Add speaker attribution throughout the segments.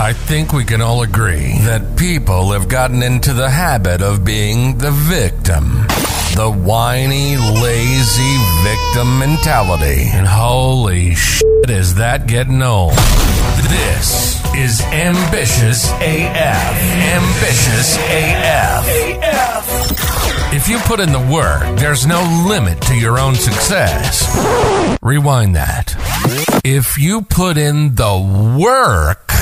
Speaker 1: I think we can all agree that people have gotten into the habit of being the victim. The whiny, lazy victim mentality. And holy shit, is that getting old. This is Ambitious AF. Ambitious AF. If you put in the work, there's no limit to your own success. Rewind that. If you put in the work,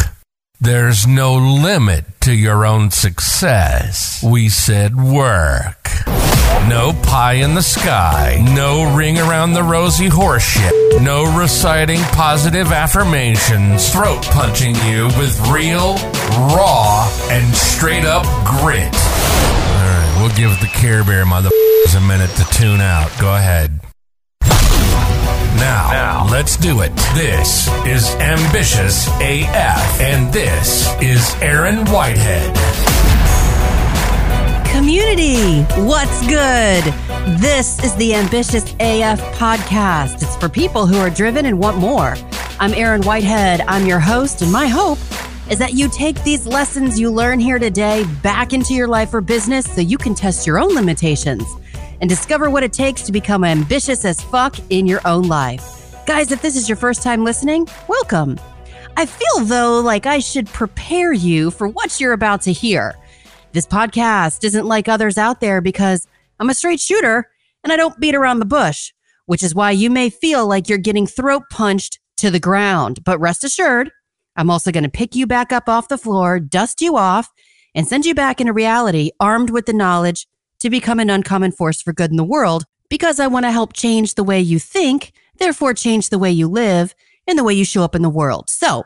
Speaker 1: there's no limit to your own success. We said work. No pie in the sky. No ring around the rosy horseshit. No reciting positive affirmations. Throat punching you with real, raw, and straight up grit. All right, we'll give the Care Bear motherfuckers a minute to tune out. Go ahead. Now, now, let's do it. This is Ambitious AF, and this is Erin Whitehead.
Speaker 2: Community, what's good? This is the Ambitious AF podcast. It's for people who are driven and want more. I'm Erin Whitehead. I'm your host, and my hope is that you take these lessons you learn here today back into your life or business so you can test your own limitations and discover what it takes to become ambitious as fuck in your own life. Guys, if this is your first time listening, welcome. I feel though like I should prepare you for what you're about to hear. This podcast isn't like others out there because I'm a straight shooter and I don't beat around the bush, which is why you may feel like you're getting throat punched to the ground. But rest assured, I'm also going to pick you back up off the floor, dust you off, and send you back into reality armed with the knowledge to become an uncommon force for good in the world because I want to help change the way you think, therefore, change the way you live and the way you show up in the world. So,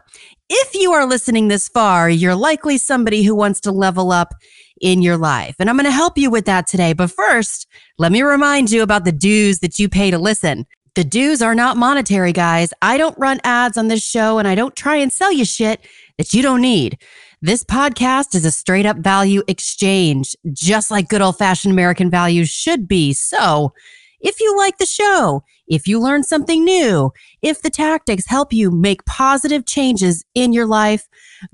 Speaker 2: if you are listening this far, you're likely somebody who wants to level up in your life. And I'm going to help you with that today. But first, let me remind you about the dues that you pay to listen. The dues are not monetary, guys. I don't run ads on this show and I don't try and sell you shit that you don't need. This podcast is a straight up value exchange, just like good old fashioned American values should be. So, if you like the show, if you learn something new, if the tactics help you make positive changes in your life,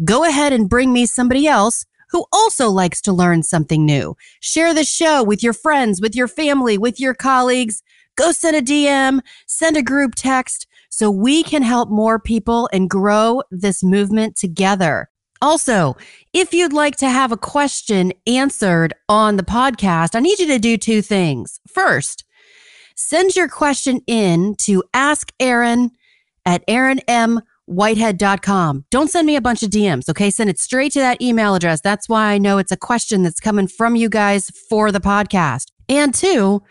Speaker 2: go ahead and bring me somebody else who also likes to learn something new. Share the show with your friends, with your family, with your colleagues. Go send a DM, send a group text so we can help more people and grow this movement together. Also, if you'd like to have a question answered on the podcast, I need you to do two things. First, send your question in to ask Erin at erinmwhitehead.com. Don't send me a bunch of DMs, okay? Send it straight to that email address. That's why I know it's a question that's coming from you guys for the podcast. And two,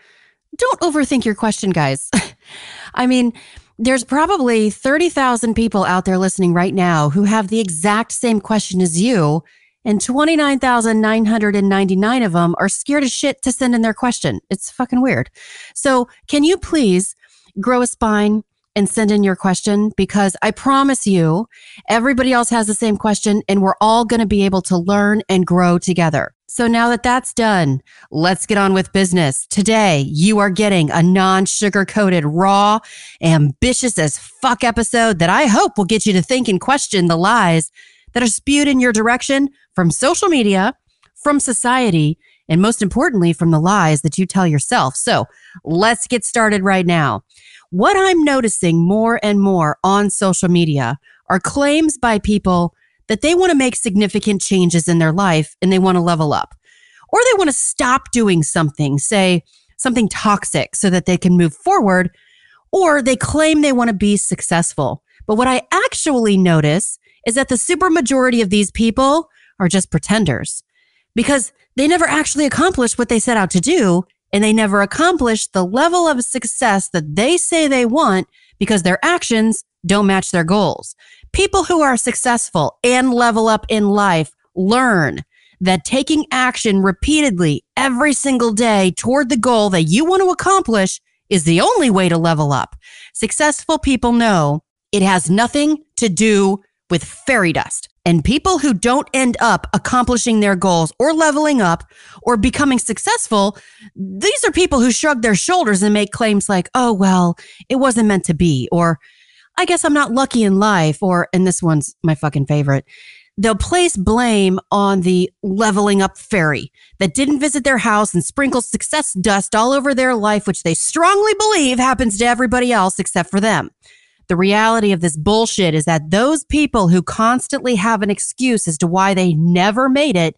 Speaker 2: don't overthink your question, guys. I mean, there's probably 30,000 people out there listening right now who have the exact same question as you, and 29,999 of them are scared as shit to send in their question. It's fucking weird. So, can you please grow a spine? And send in your question because I promise you, everybody else has the same question and we're all going to be able to learn and grow together. So now that that's done, let's get on with business. Today, you are getting a non sugar coated, raw, ambitious as fuck episode that I hope will get you to think and question the lies that are spewed in your direction from social media, from society, and most importantly, from the lies that you tell yourself. So let's get started right now. What I'm noticing more and more on social media are claims by people that they want to make significant changes in their life and they want to level up, or they want to stop doing something, say something toxic, so that they can move forward, or they claim they want to be successful. But what I actually notice is that the supermajority of these people are just pretenders because they never actually accomplished what they set out to do and they never accomplish the level of success that they say they want because their actions don't match their goals. People who are successful and level up in life learn that taking action repeatedly every single day toward the goal that you want to accomplish is the only way to level up. Successful people know it has nothing to do with fairy dust. And people who don't end up accomplishing their goals or leveling up or becoming successful, these are people who shrug their shoulders and make claims like, oh, well, it wasn't meant to be, or I guess I'm not lucky in life, or, and this one's my fucking favorite. they'll place blame on the leveling up fairy that didn't visit their house and sprinkle success dust all over their life, which they strongly believe happens to everybody else except for them. The reality of this bullshit is that those people who constantly have an excuse as to why they never made it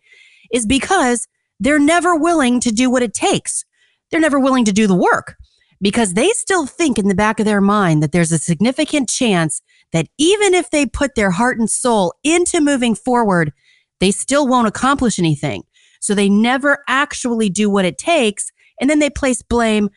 Speaker 2: is because they're never willing to do what it takes. They're never willing to do the work because they still think in the back of their mind that there's a significant chance that even if they put their heart and soul into moving forward, they still won't accomplish anything. So they never actually do what it takes. And then they place blame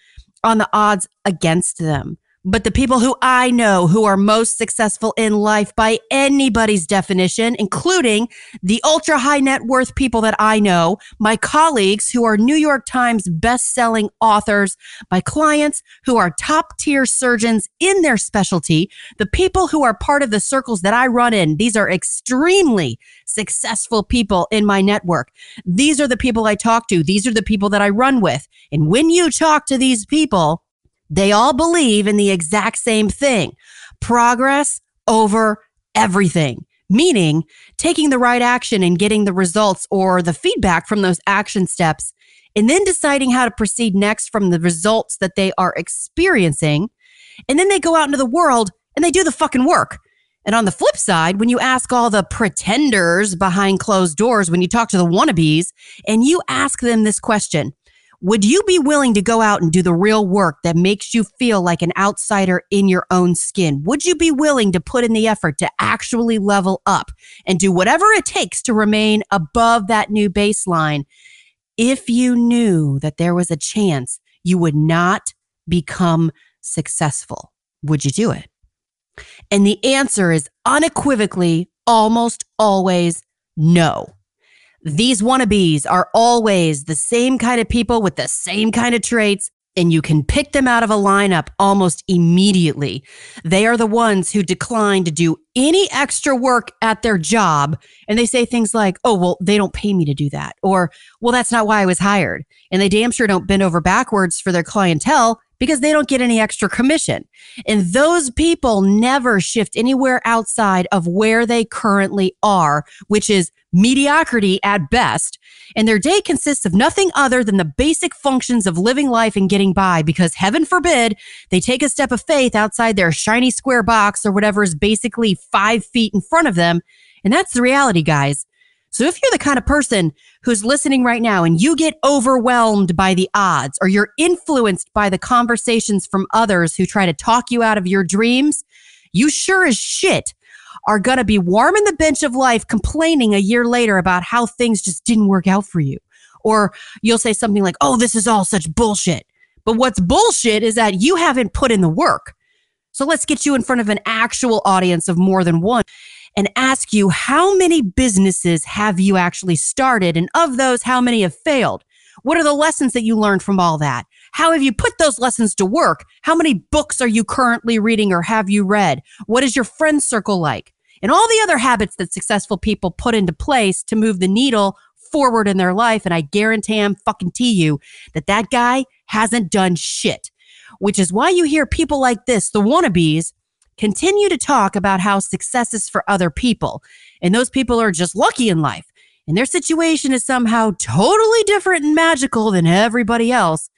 Speaker 2: on the odds against them. But the people who I know who are most successful in life by anybody's definition, including the ultra high net worth people that I know, my colleagues who are New York Times best-selling authors, my clients who are top tier surgeons in their specialty, the people who are part of the circles that I run in, these are extremely successful people in my network. These are the people I talk to. These are the people that I run with. And when you talk to these people, they all believe in the exact same thing progress over everything, meaning taking the right action and getting the results or the feedback from those action steps, and then deciding how to proceed next from the results that they are experiencing. And then they go out into the world and they do the fucking work. And on the flip side, when you ask all the pretenders behind closed doors, when you talk to the wannabes and you ask them this question, would you be willing to go out and do the real work that makes you feel like an outsider in your own skin? Would you be willing to put in the effort to actually level up and do whatever it takes to remain above that new baseline if you knew that there was a chance you would not become successful? Would you do it? And the answer is unequivocally almost always no. These wannabes are always the same kind of people with the same kind of traits, and you can pick them out of a lineup almost immediately. They are the ones who decline to do any extra work at their job. And they say things like, oh, well, they don't pay me to do that. Or, well, that's not why I was hired. And they damn sure don't bend over backwards for their clientele because they don't get any extra commission. And those people never shift anywhere outside of where they currently are, which is mediocrity at best. And their day consists of nothing other than the basic functions of living life and getting by because heaven forbid they take a step of faith outside their shiny square box or whatever is basically five feet in front of them. And that's the reality, guys. So if you're the kind of person who's listening right now and you get overwhelmed by the odds or you're influenced by the conversations from others who try to talk you out of your dreams, you sure as shit are going to be warming the bench of life complaining a year later about how things just didn't work out for you. Or you'll say something like, oh, this is all such bullshit. But what's bullshit is that you haven't put in the work. So let's get you in front of an actual audience of more than one and ask you how many businesses have you actually started? And of those, how many have failed? What are the lessons that you learned from all that? How have you put those lessons to work? How many books are you currently reading or have you read? What is your friend circle like? And all the other habits that successful people put into place to move the needle forward in their life. And I guarantee I'm fucking to you that that guy hasn't done shit, which is why you hear people like this, the wannabes, continue to talk about how success is for other people. And those people are just lucky in life. And their situation is somehow totally different and magical than everybody else.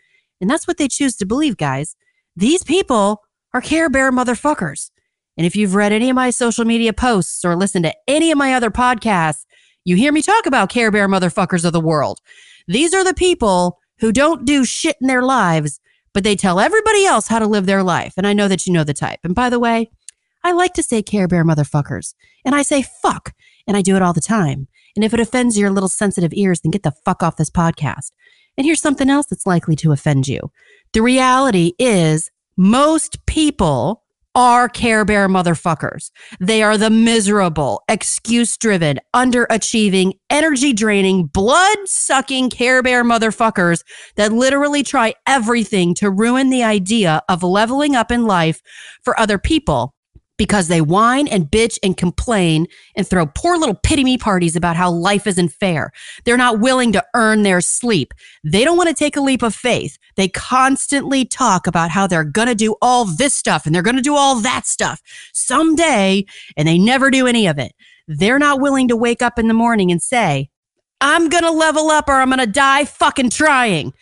Speaker 2: And that's what they choose to believe, guys. These people are care bear motherfuckers. And if you've read any of my social media posts or listened to any of my other podcasts, you hear me talk about care bear motherfuckers of the world. These are the people who don't do shit in their lives but they tell everybody else how to live their life. And I know that you know the type. And by the way, I like to say Care Bear motherfuckers. And I say fuck. And I do it all the time. And if it offends your little sensitive ears, then get the fuck off this podcast. And here's something else that's likely to offend you. The reality is most people are Care Bear motherfuckers. They are the miserable, excuse driven, underachieving, energy draining, blood sucking Care Bear motherfuckers that literally try everything to ruin the idea of leveling up in life for other people because they whine and bitch and complain and throw poor little pity me parties about how life isn't fair. They're not willing to earn their sleep. They don't want to take a leap of faith. They constantly talk about how they're going to do all this stuff and they're going to do all that stuff someday, and they never do any of it. they're not willing to wake up in the morning and say, I'm going to level up or I'm going to die fucking trying.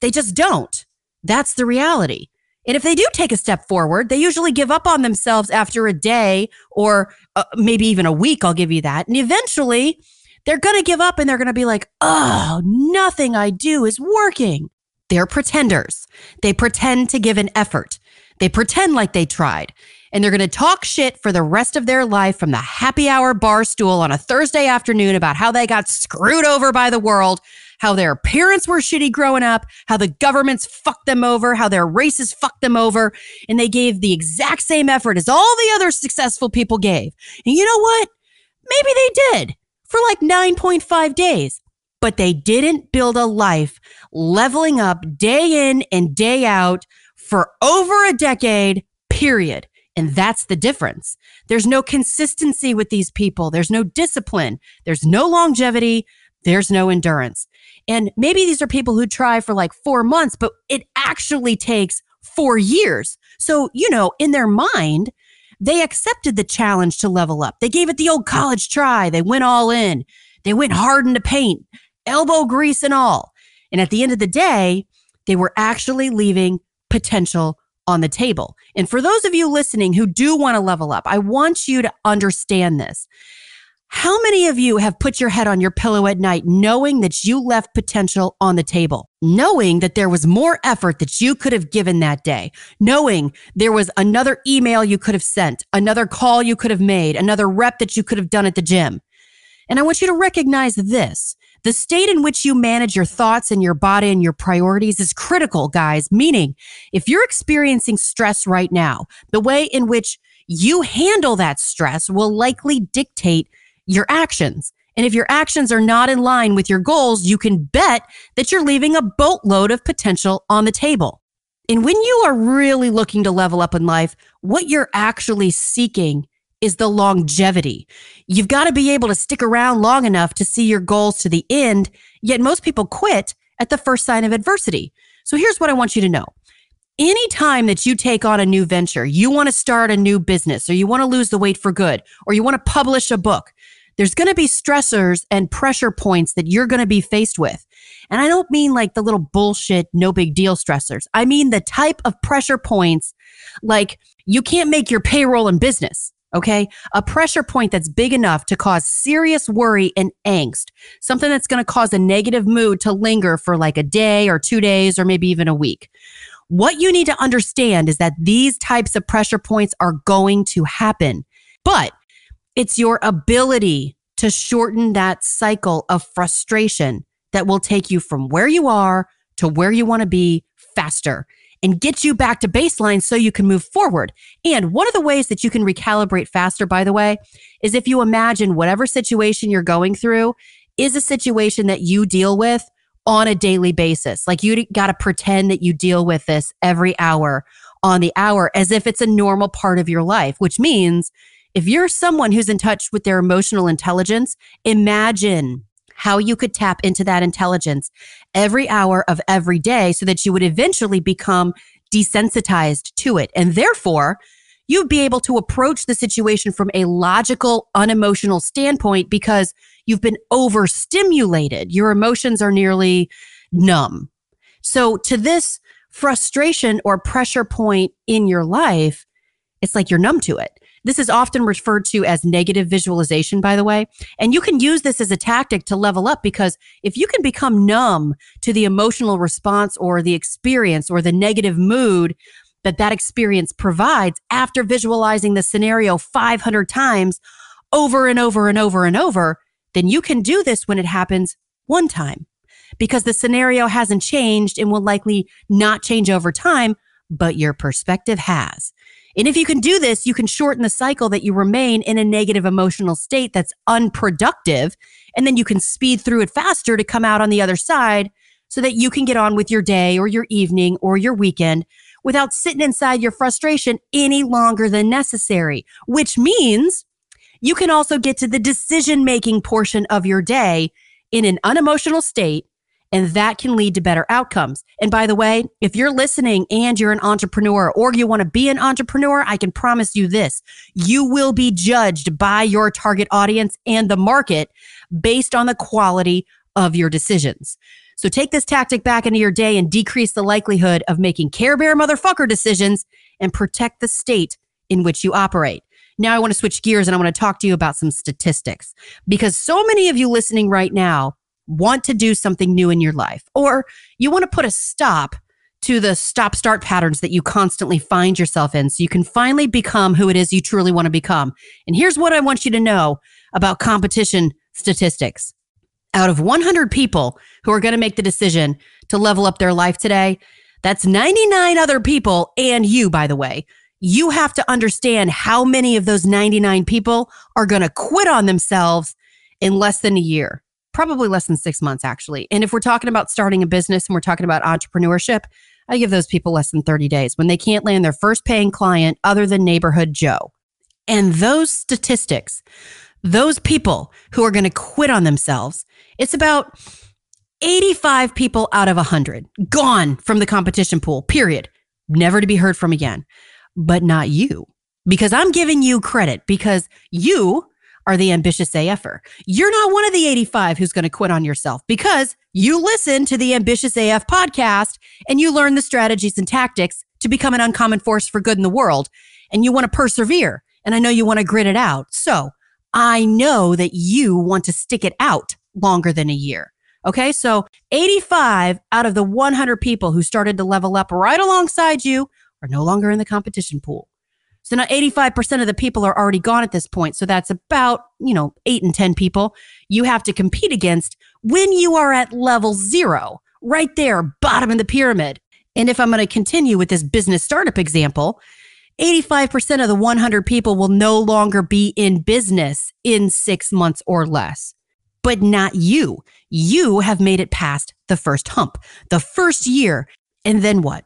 Speaker 2: They just don't. That's the reality. And if they do take a step forward, they usually give up on themselves after a day or uh, maybe even a week. I'll give you that. And eventually they're going to give up and they're going to be like, oh, nothing I do is working. They're pretenders. They pretend to give an effort. They pretend like they tried. And they're going to talk shit for the rest of their life from the happy hour bar stool on a Thursday afternoon about how they got screwed over by the world how their parents were shitty growing up, how the governments fucked them over, how their races fucked them over, and they gave the exact same effort as all the other successful people gave. And you know what? Maybe they did for like 9.5 days, but they didn't build a life leveling up day in and day out for over a decade, period. And that's the difference. There's no consistency with these people. There's no discipline. There's no longevity. There's no endurance. And maybe these are people who try for like four months, but it actually takes four years. So, you know, in their mind, they accepted the challenge to level up. They gave it the old college try. They went all in. They went hard into paint, elbow grease and all. And at the end of the day, they were actually leaving potential on the table. And for those of you listening who do want to level up, I want you to understand this. How many of you have put your head on your pillow at night knowing that you left potential on the table, knowing that there was more effort that you could have given that day, knowing there was another email you could have sent, another call you could have made, another rep that you could have done at the gym? And I want you to recognize this. The state in which you manage your thoughts and your body and your priorities is critical, guys. Meaning, if you're experiencing stress right now, the way in which you handle that stress will likely dictate your actions. And if your actions are not in line with your goals, you can bet that you're leaving a boatload of potential on the table. And when you are really looking to level up in life, what you're actually seeking is the longevity. You've got to be able to stick around long enough to see your goals to the end, yet most people quit at the first sign of adversity. So here's what I want you to know. Anytime that you take on a new venture, you want to start a new business or you want to lose the weight for good or you want to publish a book, there's going to be stressors and pressure points that you're going to be faced with. And I don't mean like the little bullshit, no big deal stressors. I mean the type of pressure points like you can't make your payroll in business. Okay. A pressure point that's big enough to cause serious worry and angst, something that's going to cause a negative mood to linger for like a day or two days or maybe even a week. What you need to understand is that these types of pressure points are going to happen. But it's your ability to shorten that cycle of frustration that will take you from where you are to where you want to be faster and get you back to baseline so you can move forward. And one of the ways that you can recalibrate faster, by the way, is if you imagine whatever situation you're going through is a situation that you deal with on a daily basis. Like you got to pretend that you deal with this every hour on the hour as if it's a normal part of your life, which means if you're someone who's in touch with their emotional intelligence, imagine how you could tap into that intelligence every hour of every day so that you would eventually become desensitized to it. And therefore, you'd be able to approach the situation from a logical, unemotional standpoint because you've been overstimulated. Your emotions are nearly numb. So, to this frustration or pressure point in your life, it's like you're numb to it. This is often referred to as negative visualization, by the way. And you can use this as a tactic to level up because if you can become numb to the emotional response or the experience or the negative mood that that experience provides after visualizing the scenario 500 times over and over and over and over, then you can do this when it happens one time because the scenario hasn't changed and will likely not change over time, but your perspective has. And if you can do this, you can shorten the cycle that you remain in a negative emotional state that's unproductive. And then you can speed through it faster to come out on the other side so that you can get on with your day or your evening or your weekend without sitting inside your frustration any longer than necessary, which means you can also get to the decision making portion of your day in an unemotional state And that can lead to better outcomes. And by the way, if you're listening and you're an entrepreneur or you want to be an entrepreneur, I can promise you this you will be judged by your target audience and the market based on the quality of your decisions. So take this tactic back into your day and decrease the likelihood of making Care Bear motherfucker decisions and protect the state in which you operate. Now I want to switch gears and I want to talk to you about some statistics because so many of you listening right now want to do something new in your life or you want to put a stop to the stop start patterns that you constantly find yourself in so you can finally become who it is you truly want to become. And here's what I want you to know about competition statistics. Out of 100 people who are going to make the decision to level up their life today, that's 99 other people and you, by the way, you have to understand how many of those 99 people are going to quit on themselves in less than a year, probably less than six months, actually. And if we're talking about starting a business and we're talking about entrepreneurship, I give those people less than 30 days when they can't land their first paying client other than neighborhood Joe. And those statistics, those people who are going to quit on themselves, it's about 85 people out of 100 gone from the competition pool, period. Never to be heard from again but not you. Because I'm giving you credit because you are the ambitious AFer. You're not one of the 85 who's going to quit on yourself because you listen to the Ambitious AF podcast and you learn the strategies and tactics to become an uncommon force for good in the world. And you want to persevere. And I know you want to grit it out. So I know that you want to stick it out longer than a year. Okay. So 85 out of the 100 people who started to level up right alongside you are no longer in the competition pool. So now 85% of the people are already gone at this point. So that's about, you know, eight and 10 people you have to compete against when you are at level zero, right there, bottom of the pyramid. And if I'm going to continue with this business startup example, 85% of the 100 people will no longer be in business in six months or less. But not you. You have made it past the first hump, the first year. And then what?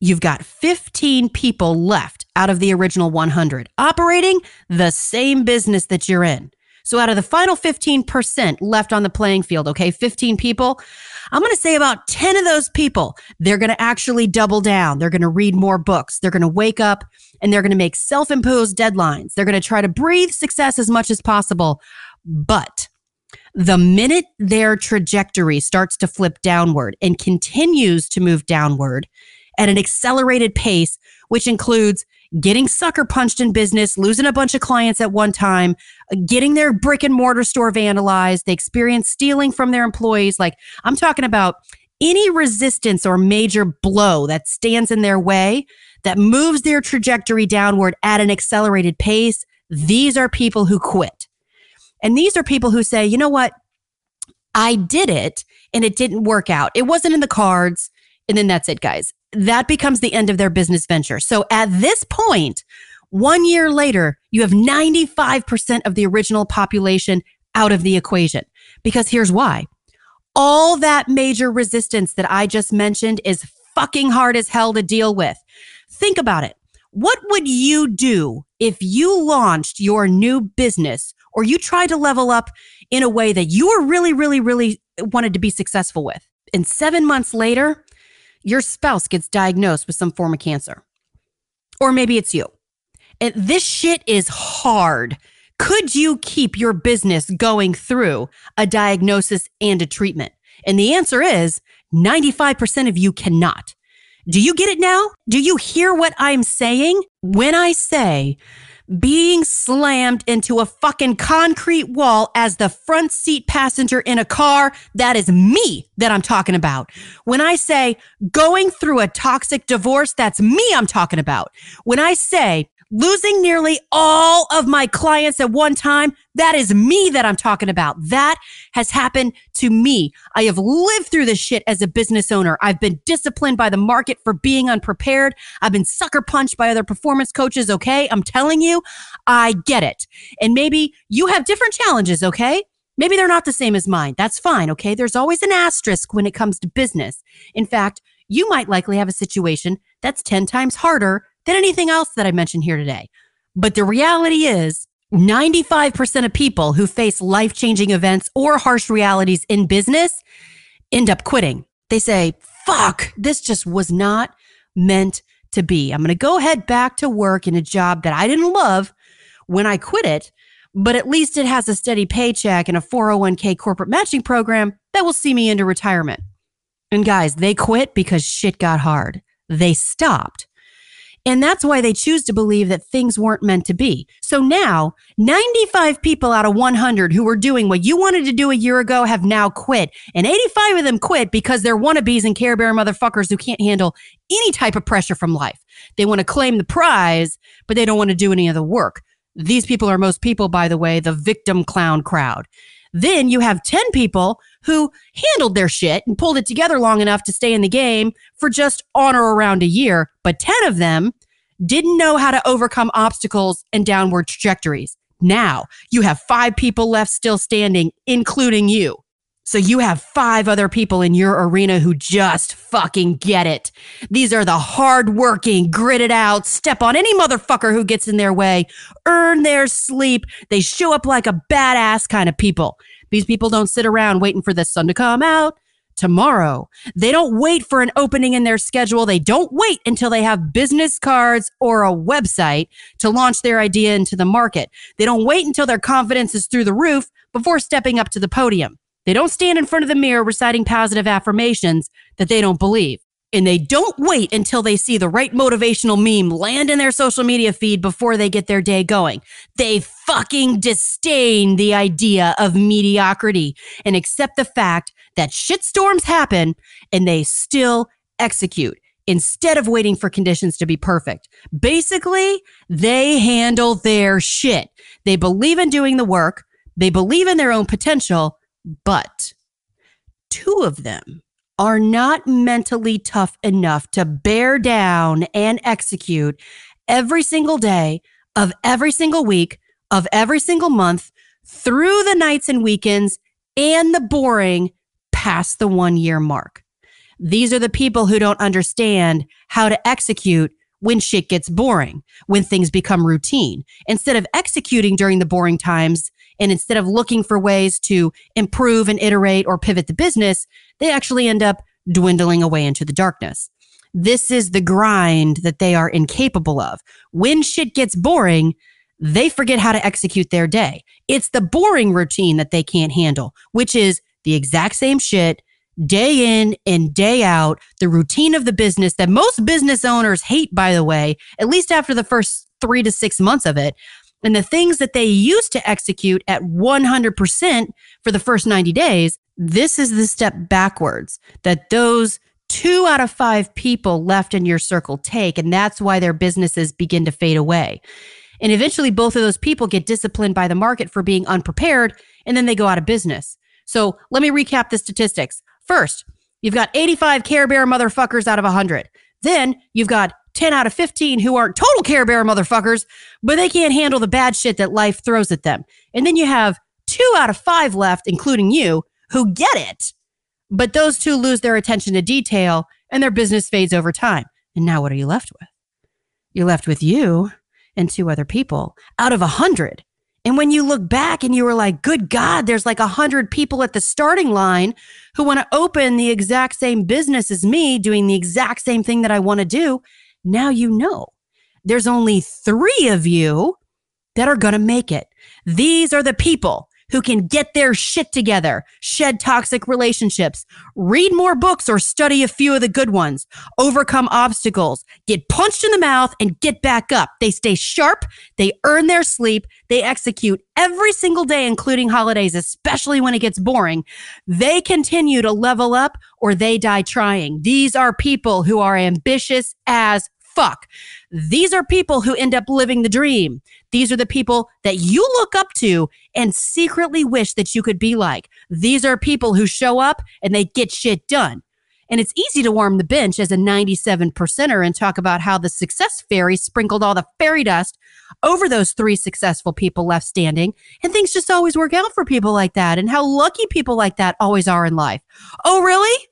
Speaker 2: you've got 15 people left out of the original 100 operating the same business that you're in. So out of the final 15% left on the playing field, okay, 15 people, I'm going to say about 10 of those people, they're going to actually double down. They're going to read more books. They're going to wake up and they're going to make self imposed deadlines. They're going to try to breathe success as much as possible. But the minute their trajectory starts to flip downward and continues to move downward, at an accelerated pace, which includes getting sucker punched in business, losing a bunch of clients at one time, getting their brick and mortar store vandalized. They experience stealing from their employees. Like I'm talking about any resistance or major blow that stands in their way that moves their trajectory downward at an accelerated pace. These are people who quit. And these are people who say, you know what? I did it and it didn't work out. It wasn't in the cards. And then that's it, guys that becomes the end of their business venture. So at this point, one year later, you have 95% of the original population out of the equation. Because here's why all that major resistance that I just mentioned is fucking hard as hell to deal with. Think about it. What would you do if you launched your new business or you tried to level up in a way that you were really, really, really wanted to be successful with? And seven months later, your spouse gets diagnosed with some form of cancer. Or maybe it's you. And this shit is hard. Could you keep your business going through a diagnosis and a treatment? And the answer is 95% of you cannot. Do you get it now? Do you hear what I'm saying? When I say being slammed into a fucking concrete wall as the front seat passenger in a car. That is me that I'm talking about. When I say going through a toxic divorce, that's me I'm talking about. When I say losing nearly all of my clients at one time. That is me that I'm talking about. That has happened to me. I have lived through this shit as a business owner. I've been disciplined by the market for being unprepared. I've been sucker punched by other performance coaches. Okay. I'm telling you, I get it. And maybe you have different challenges. Okay. Maybe they're not the same as mine. That's fine. Okay. There's always an asterisk when it comes to business. In fact, you might likely have a situation that's 10 times harder than anything else that I mentioned here today. But the reality is 95% of people who face life changing events or harsh realities in business end up quitting. They say, fuck, this just was not meant to be. I'm going to go head back to work in a job that I didn't love when I quit it, but at least it has a steady paycheck and a 401k corporate matching program that will see me into retirement. And guys, they quit because shit got hard. They stopped. And that's why they choose to believe that things weren't meant to be. So now, 95 people out of 100 who were doing what you wanted to do a year ago have now quit. And 85 of them quit because they're wannabes and Care Bear motherfuckers who can't handle any type of pressure from life. They want to claim the prize, but they don't want to do any of the work. These people are most people, by the way, the victim clown crowd. Then you have 10 people who handled their shit and pulled it together long enough to stay in the game for just on or around a year. But 10 of them didn't know how to overcome obstacles and downward trajectories. Now you have five people left still standing, including you. So you have five other people in your arena who just fucking get it. These are the hardworking, gritted out, step on any motherfucker who gets in their way, earn their sleep. They show up like a badass kind of people. These people don't sit around waiting for the sun to come out tomorrow. They don't wait for an opening in their schedule. They don't wait until they have business cards or a website to launch their idea into the market. They don't wait until their confidence is through the roof before stepping up to the podium. They don't stand in front of the mirror reciting positive affirmations that they don't believe. And they don't wait until they see the right motivational meme land in their social media feed before they get their day going. They fucking disdain the idea of mediocrity and accept the fact that shitstorms happen and they still execute instead of waiting for conditions to be perfect. Basically, they handle their shit. They believe in doing the work. They believe in their own potential but two of them are not mentally tough enough to bear down and execute every single day of every single week of every single month through the nights and weekends and the boring past the one year mark. These are the people who don't understand how to execute when shit gets boring, when things become routine. Instead of executing during the boring times, and instead of looking for ways to improve and iterate or pivot the business, they actually end up dwindling away into the darkness. This is the grind that they are incapable of. When shit gets boring, they forget how to execute their day. It's the boring routine that they can't handle, which is the exact same shit day in and day out, the routine of the business that most business owners hate, by the way, at least after the first three to six months of it. And the things that they used to execute at 100% for the first 90 days, this is the step backwards that those two out of five people left in your circle take. And that's why their businesses begin to fade away. And eventually, both of those people get disciplined by the market for being unprepared, and then they go out of business. So let me recap the statistics. First, you've got 85 Care Bear motherfuckers out of 100. Then you've got 10 out of 15 who aren't total Care Bear motherfuckers, but they can't handle the bad shit that life throws at them. And then you have two out of five left, including you, who get it. But those two lose their attention to detail and their business fades over time. And now what are you left with? You're left with you and two other people out of hundred. And when you look back and you were like, good God, there's like a hundred people at the starting line who want to open the exact same business as me, doing the exact same thing that I want to do. Now you know there's only three of you that are going to make it. These are the people who can get their shit together, shed toxic relationships, read more books or study a few of the good ones, overcome obstacles, get punched in the mouth and get back up. They stay sharp. They earn their sleep. They execute every single day, including holidays, especially when it gets boring. They continue to level up or they die trying. These are people who are ambitious as fuck. These are people who end up living the dream. These are the people that you look up to and secretly wish that you could be like. These are people who show up and they get shit done. And it's easy to warm the bench as a 97 percenter and talk about how the success fairy sprinkled all the fairy dust over those three successful people left standing. And things just always work out for people like that and how lucky people like that always are in life. Oh, really?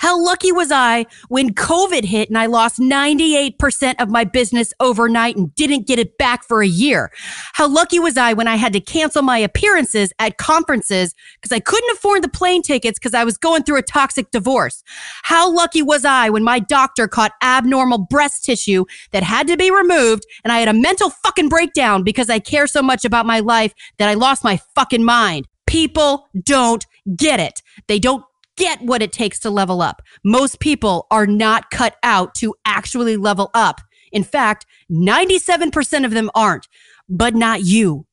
Speaker 2: How lucky was I when COVID hit and I lost 98% of my business overnight and didn't get it back for a year? How lucky was I when I had to cancel my appearances at conferences because I couldn't afford the plane tickets because I was going through a toxic divorce? How lucky was I when my doctor caught abnormal breast tissue that had to be removed and I had a mental fucking breakdown because I care so much about my life that I lost my fucking mind? People don't get it. They don't get what it takes to level up. Most people are not cut out to actually level up. In fact, 97% of them aren't, but not you.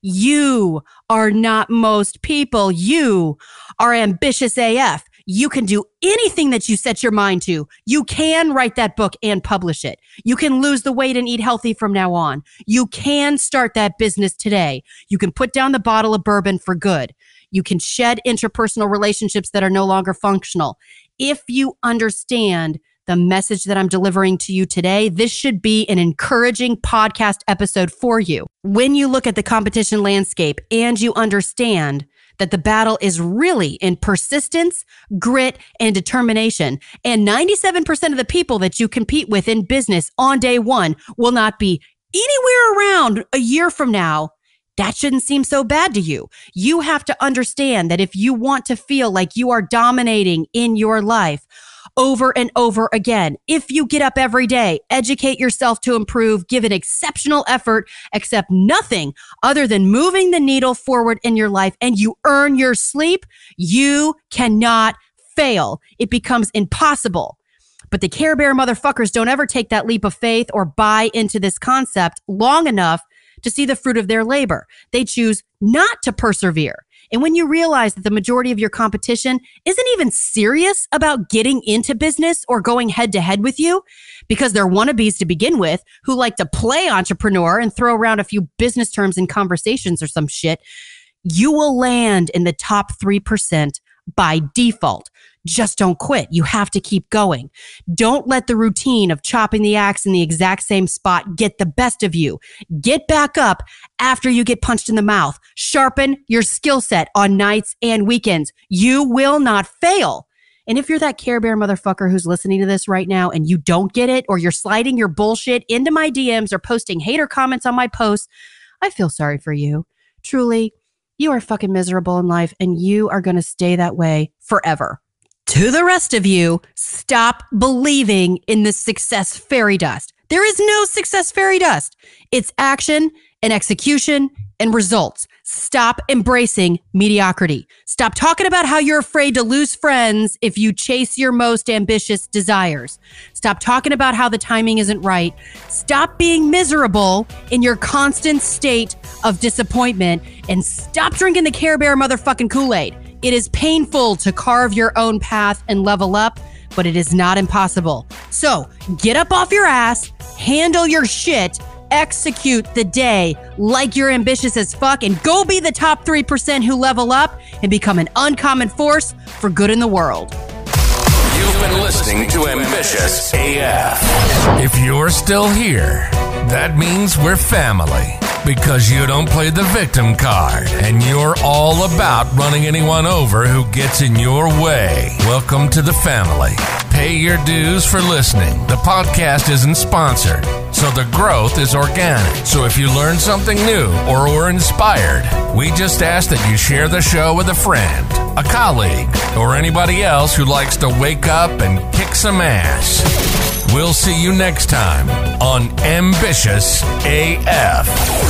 Speaker 2: You are not most people. You are ambitious AF. You can do anything that you set your mind to. You can write that book and publish it. You can lose the weight and eat healthy from now on. You can start that business today. You can put down the bottle of bourbon for good. You can shed interpersonal relationships that are no longer functional. If you understand the message that I'm delivering to you today, this should be an encouraging podcast episode for you. When you look at the competition landscape and you understand that the battle is really in persistence, grit, and determination. And 97% of the people that you compete with in business on day one will not be anywhere around a year from now that shouldn't seem so bad to you. You have to understand that if you want to feel like you are dominating in your life over and over again, if you get up every day, educate yourself to improve, give an exceptional effort, accept nothing other than moving the needle forward in your life, and you earn your sleep, you cannot fail. It becomes impossible. But the Care Bear motherfuckers don't ever take that leap of faith or buy into this concept long enough to see the fruit of their labor. They choose not to persevere. And when you realize that the majority of your competition isn't even serious about getting into business or going head to head with you because they're wannabes to begin with who like to play entrepreneur and throw around a few business terms in conversations or some shit, you will land in the top 3% by default just don't quit. You have to keep going. Don't let the routine of chopping the axe in the exact same spot get the best of you. Get back up after you get punched in the mouth. Sharpen your skill set on nights and weekends. You will not fail. And if you're that Care Bear motherfucker who's listening to this right now and you don't get it, or you're sliding your bullshit into my DMs or posting hater comments on my posts, I feel sorry for you. Truly, you are fucking miserable in life and you are going to stay that way forever to the rest of you, stop believing in the success fairy dust. There is no success fairy dust. It's action and execution and results. Stop embracing mediocrity. Stop talking about how you're afraid to lose friends if you chase your most ambitious desires. Stop talking about how the timing isn't right. Stop being miserable in your constant state of disappointment and stop drinking the Care Bear motherfucking Kool Aid. It is painful to carve your own path and level up, but it is not impossible. So get up off your ass, handle your shit, execute the day like you're ambitious as fuck, and go be the top 3% who level up and become an uncommon force for good in the world.
Speaker 1: You've been listening to Ambitious AF. If you're still here, that means we're family because you don't play the victim card and you're all about running anyone over who gets in your way. Welcome to the family. Pay your dues for listening. The podcast isn't sponsored, so the growth is organic. So if you learn something new or were inspired, we just ask that you share the show with a friend, a colleague, or anybody else who likes to wake up and kick some ass. We'll see you next time on Ambitious AF.